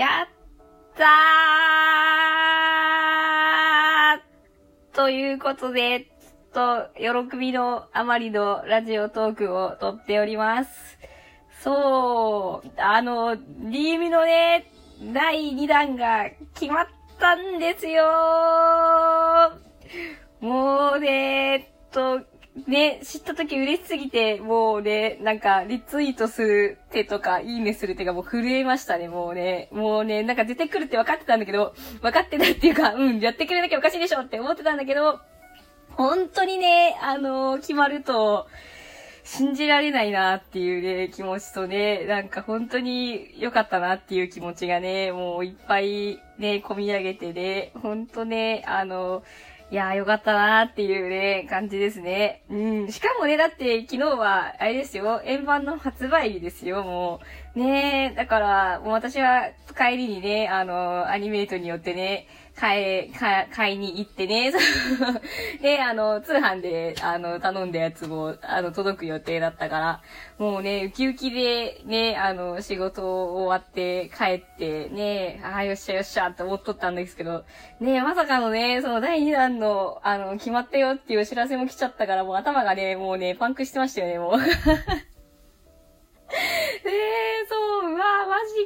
やったーということで、ちょっと、喜びのあまりのラジオトークを撮っております。そう、あの、DM のね、第2弾が決まったんですよもうね、えっと、ね、知った時嬉しすぎて、もうね、なんか、リツイートする手とか、いいねする手がもう震えましたね、もうね。もうね、なんか出てくるって分かってたんだけど、分かってたっていうか、うん、やってくれなきゃおかしいでしょって思ってたんだけど、本当にね、あのー、決まると、信じられないなっていうね、気持ちとね、なんか本当に良かったなっていう気持ちがね、もういっぱいね、込み上げてね、ほんとね、あのー、いやーよかったなーっていうね、感じですね。うん。しかもね、だって昨日は、あれですよ、円盤の発売日ですよ、もう。ねだから、もう私は帰りにね、あの、アニメートによってね、買い、買いに行ってね、で、あの、通販で、あの、頼んだやつも、あの、届く予定だったから、もうね、ウキウキで、ね、あの、仕事終わって帰って、ね、ああ、よっしゃよっしゃって思っとったんですけど、ね、まさかのね、その第2弾の、あの、決まったよっていうお知らせも来ちゃったから、もう頭がね、もうね、パンクしてましたよね、もう。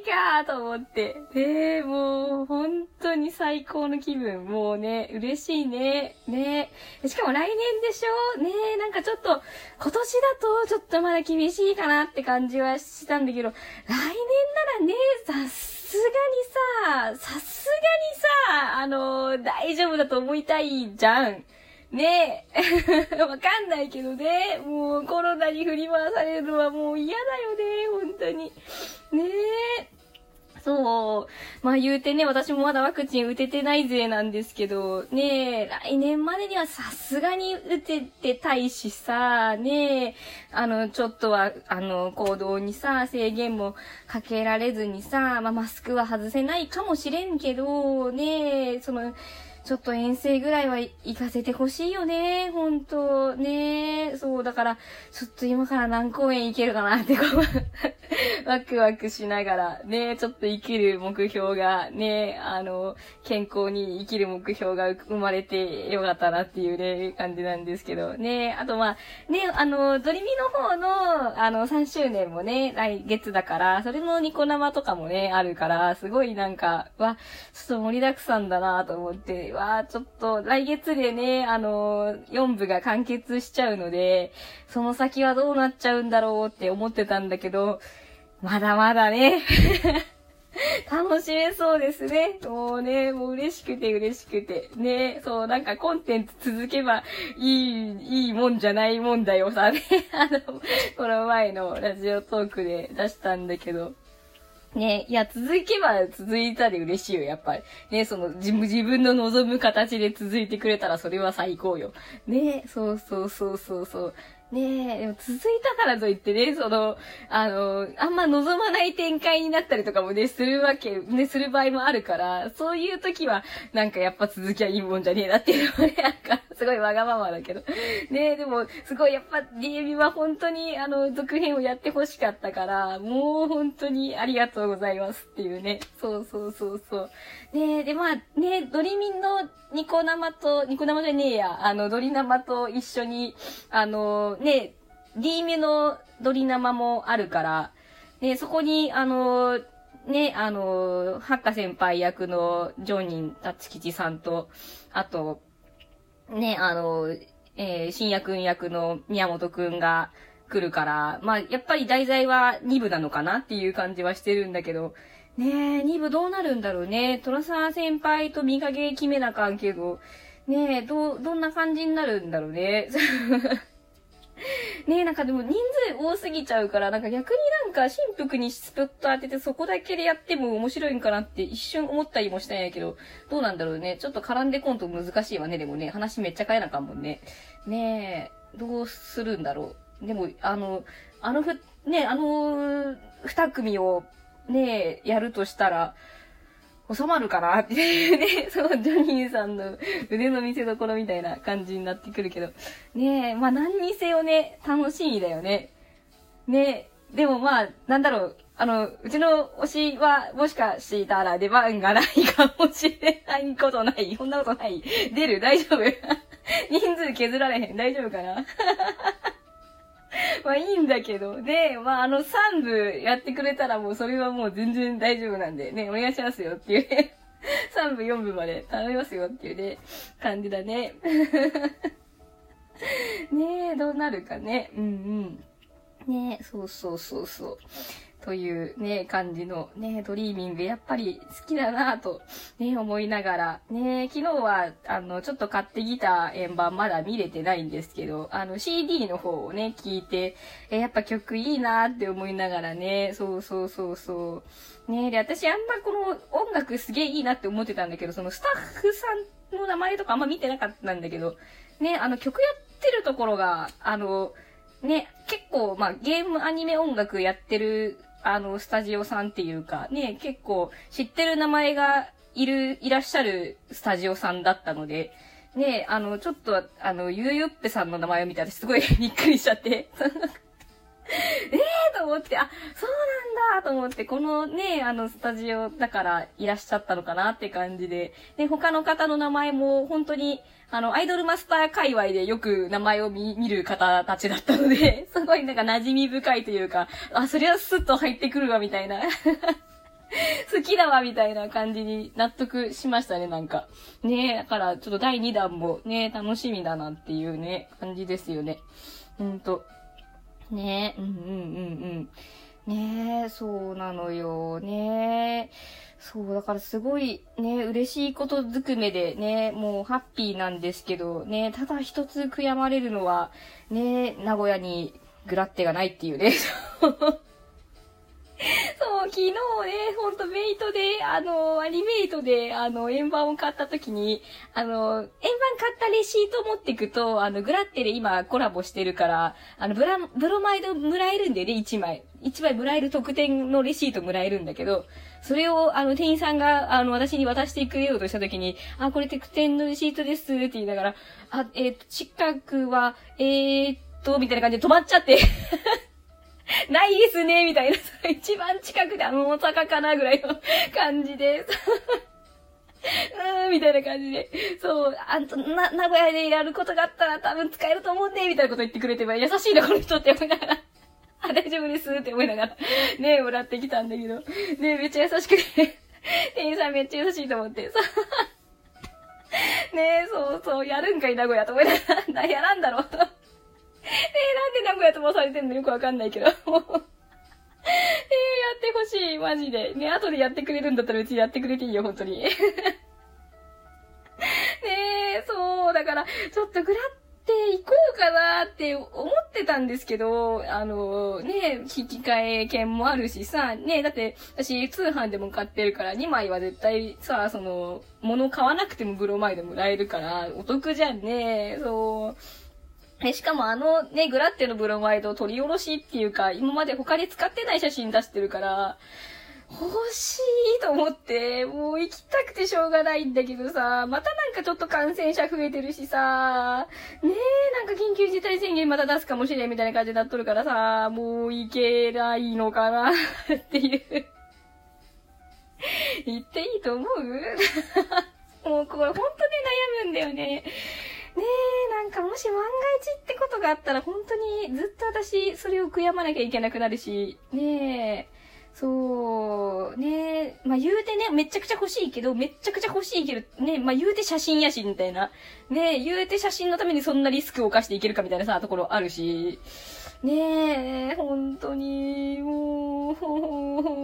かと思って。え、もう、本当に最高の気分。もうね、嬉しいね。ねしかも来年でしょ？ねなんかちょっと、今年だとちょっとまだ厳しいかなって感じはしたんだけど、来年ならね、さすがにさ、さすがにさ、あの大丈夫だと思いたいじゃん。ねえ。わかんないけどね。もうコロナに振り回されるのはもう嫌だよね。本当に。ねえ。そう。まあ言うてね、私もまだワクチン打ててないぜなんですけど、ねえ、来年までにはさすがに打ててたいしさ、ねえ、あの、ちょっとは、あの、行動にさ、制限もかけられずにさ、まあマスクは外せないかもしれんけど、ねえ、その、ちょっと遠征ぐらいは行かせてほしいよね。本当ね、そう、だから、ちょっと今から何公演行けるかなってこう ワクワクしながら、ね、ちょっと生きる目標が、ね、あの、健康に生きる目標が生まれてよかったなっていうね、感じなんですけど、ね。あとまあ、ね、あの、ドリミの方の、あの、3周年もね、来月だから、それのニコ生とかもね、あるから、すごいなんか、わ、ちょっと盛りだくさんだなと思って、は、ちょっと来月でね、あの、4部が完結しちゃうので、でその先はどうなっちゃうんだろうって思ってたんだけど、まだまだね。楽しめそうですね。もうね、もう嬉しくて嬉しくて。ね、そう、なんかコンテンツ続けばいい、いいもんじゃないもんだよさ、ね。あの、この前のラジオトークで出したんだけど。ね、いや、続けば続いたで嬉しいよ、やっぱり。ね、その、自分、の望む形で続いてくれたらそれは最高よ。ね、そうそうそうそうそう。ねえ、でも続いたからといってね、その、あの、あんま望まない展開になったりとかもね、するわけ、ね、する場合もあるから、そういう時は、なんかやっぱ続きゃいいもんじゃねえなっていうのもね、なんか、すごいわがままだけど。ねえ、でも、すごいやっぱ DM は本当に、あの、続編をやってほしかったから、もう本当にありがとうございますっていうね。そうそうそうそう。ねえ、で、まあ、ねドリミンのニコ生と、ニコ生じゃねえや、あの、ドリ生と一緒に、あの、ね、D メのドリ生もあるから、ね、そこに、あの、ね、あの、ハッカ先輩役のジョニー達吉さんと、あと、ね、あの、えー、新也くん役の宮本くんが来るから、まあ、やっぱり題材は2部なのかなっていう感じはしてるんだけど、ねえ、2部どうなるんだろうね。トラサー先輩と見かけ決めなかんけど、ねえ、ど、どんな感じになるんだろうね。ねえ、なんかでも人数多すぎちゃうから、なんか逆になんか新服にスポット当ててそこだけでやっても面白いんかなって一瞬思ったりもしたんやけど、どうなんだろうね。ちょっと絡んでこんと難しいわね、でもね。話めっちゃ変えなあかんもんね。ねえ、どうするんだろう。でも、あの、あのふ、ね、あの、二組をねやるとしたら、収まるかなってね、そのジョニーさんの腕の見せ所みたいな感じになってくるけど。ねえ、まあ何にせよね、楽しみだよね。ねえ、でもまあ、なんだろう、あの、うちの推しは、もしかしたら出番がないかもしれないことない。そんなことない。出る大丈夫 人数削られへん大丈夫かなまあいいんだけど。で、まああの3部やってくれたらもうそれはもう全然大丈夫なんで、ね、お願いしますよっていうね。3部4部まで頼みますよっていうね、感じだね。ねえ、どうなるかね。うんうん。ねえ、そうそうそうそう。というね、感じのね、ドリーミングやっぱり好きだなぁとね、思いながら、ね、昨日はあの、ちょっと買ってきた円盤まだ見れてないんですけど、あの CD の方をね、聞いて、え、やっぱ曲いいなって思いながらね、そうそうそうそう。ね、で、私あんまこの音楽すげえいいなって思ってたんだけど、そのスタッフさんの名前とかあんま見てなかったんだけど、ね、あの曲やってるところが、あの、ね、結構、まあ、ゲームアニメ音楽やってるあの、スタジオさんっていうか、ね、結構知ってる名前がいる、いらっしゃるスタジオさんだったので、ね、あの、ちょっと、あの、ゆうゆっぺさんの名前を見たらすごいびっくりしちゃって。ええと思って、あ、そうなんだと思って、このね、あの、スタジオだからいらっしゃったのかなって感じで、で、他の方の名前も本当に、あの、アイドルマスター界隈でよく名前を見、見る方たちだったので、すごいなんか馴染み深いというか、あ、そりゃスッと入ってくるわ、みたいな。好きだわ、みたいな感じに納得しましたね、なんか。ねだからちょっと第2弾もね、楽しみだなっていうね、感じですよね。ほんと。ねえうんうんうんうん。ねえそうなのよ。ねえそう、だからすごいね、嬉しいことずくめでね、もうハッピーなんですけど、ね、ただ一つ悔やまれるのは、ね、名古屋にグラッテがないっていうね。そう、昨日ね、ほんとメイトで、あの、アニメイトで、あの、円盤を買った時に、あの、円盤買ったレシート持ってくと、あの、グラッテで今コラボしてるから、あの、ブラ、ブロマイドもらえるんでね、1枚。1枚もらえる特典のレシートもらえるんだけど、それを、あの、店員さんが、あの、私に渡してくれようとした時に、あ、これ特典のレシートですって言いながら、あ、えっ、ー、と、近くは、えー、っと、みたいな感じで止まっちゃって ないですね、みたいな。一番近くであの大阪かなぐらいの感じで。うーん、みたいな感じで。そう、あんと、な、名古屋でやることがあったら多分使えると思うんで、みたいなこと言ってくれてば、優しいな、この人って思いながら。あ、大丈夫ですって思いながら、ね、もらってきたんだけど。ね、めっちゃ優しくて、店員さんめっちゃ優しいと思って、さ。ねそうそう、やるんかい、名古屋と思いながら、やらんだろうと。え、なんで名古屋飛ばされてんのよくわかんないけど。えー、やってほしい、マジで。ね、後でやってくれるんだったらうちやってくれていいよ、本当に。ねえ、そう、だから、ちょっとグラって行こうかなって思ってたんですけど、あの、ね、引き換え券もあるしさ、ね、だって私通販でも買ってるから2枚は絶対さ、その、物買わなくてもブロマイドもらえるからお得じゃんね、そう。え、しかもあのね、グラッテのブロマイド取り下ろしっていうか、今まで他で使ってない写真出してるから、欲しいと思って、もう行きたくてしょうがないんだけどさ、またなんかちょっと感染者増えてるしさ、ねえ、なんか緊急事態宣言また出すかもしれんみたいな感じになっとるからさ、もう行けないのかなっていう。言っていいと思う？もうこれ本当に悩むんだよね。があったら本当にずっと私それを悔やまなきゃいけなくなるし、ねえ、そう、ねえ。まあ言うてね、めちゃくちゃ欲しいけど、めちゃくちゃ欲しいけど、ねえ。まあ言うて写真やし、みたいな。ねえ。言うて写真のためにそんなリスクを犯していけるかみたいなさ、ところあるし。ねえ、本当に、も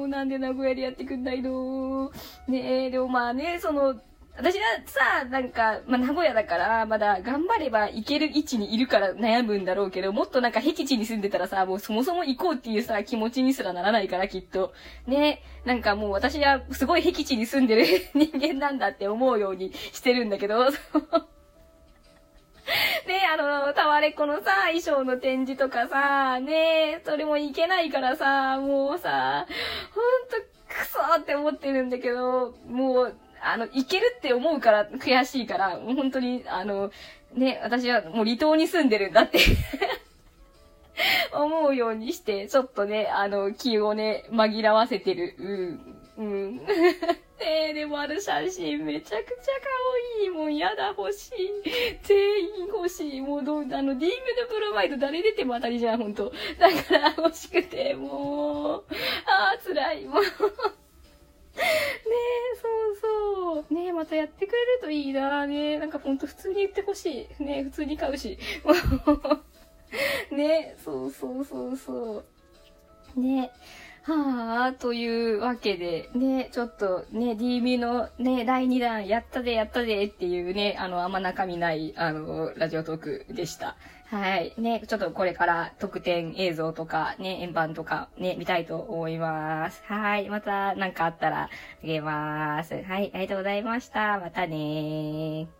う、なんで名古屋でやってくんないの？ねえ、でもまあね、その、私はさ、なんか、まあ、名古屋だから、まだ頑張れば行ける位置にいるから悩むんだろうけど、もっとなんか僻地に住んでたらさ、もうそもそも行こうっていうさ、気持ちにすらならないから、きっと。ね。なんかもう私はすごい僻地に住んでる 人間なんだって思うようにしてるんだけど、ね、あの、タワレコのさ、衣装の展示とかさ、ね、それもいけないからさ、もうさ、ほんと、クソって思ってるんだけど、もう、あの、いけるって思うから悔しいから、もう本当に、あの、ね、私はもう離島に住んでるんだって 思うようにして、ちょっとね、あの、気をね、紛らわせてる。うん。うん。えー、でもあの写真めちゃくちゃ可愛いもん。やだ、欲しい。全員欲しい。もうどう、あの、ディームドプロマイド誰出ても当たりじゃん、ほんと。だから欲しくて、もう、あー、辛い。もう。ねえ、そうそう。ねえ、またやってくれるといいなねなんかほんと普通に言ってほしい。ね普通に買うし。ねそうそうそうそう。ねはあ、というわけで、ね、ちょっとね、DB のね、第2弾、やったでやったでっていうね、あの、あんま中身ない、あの、ラジオトークでした。はい。ね、ちょっとこれから特典映像とか、ね、円盤とか、ね、見たいと思います。はい。また、なんかあったら、あげます。はい。ありがとうございました。またねー。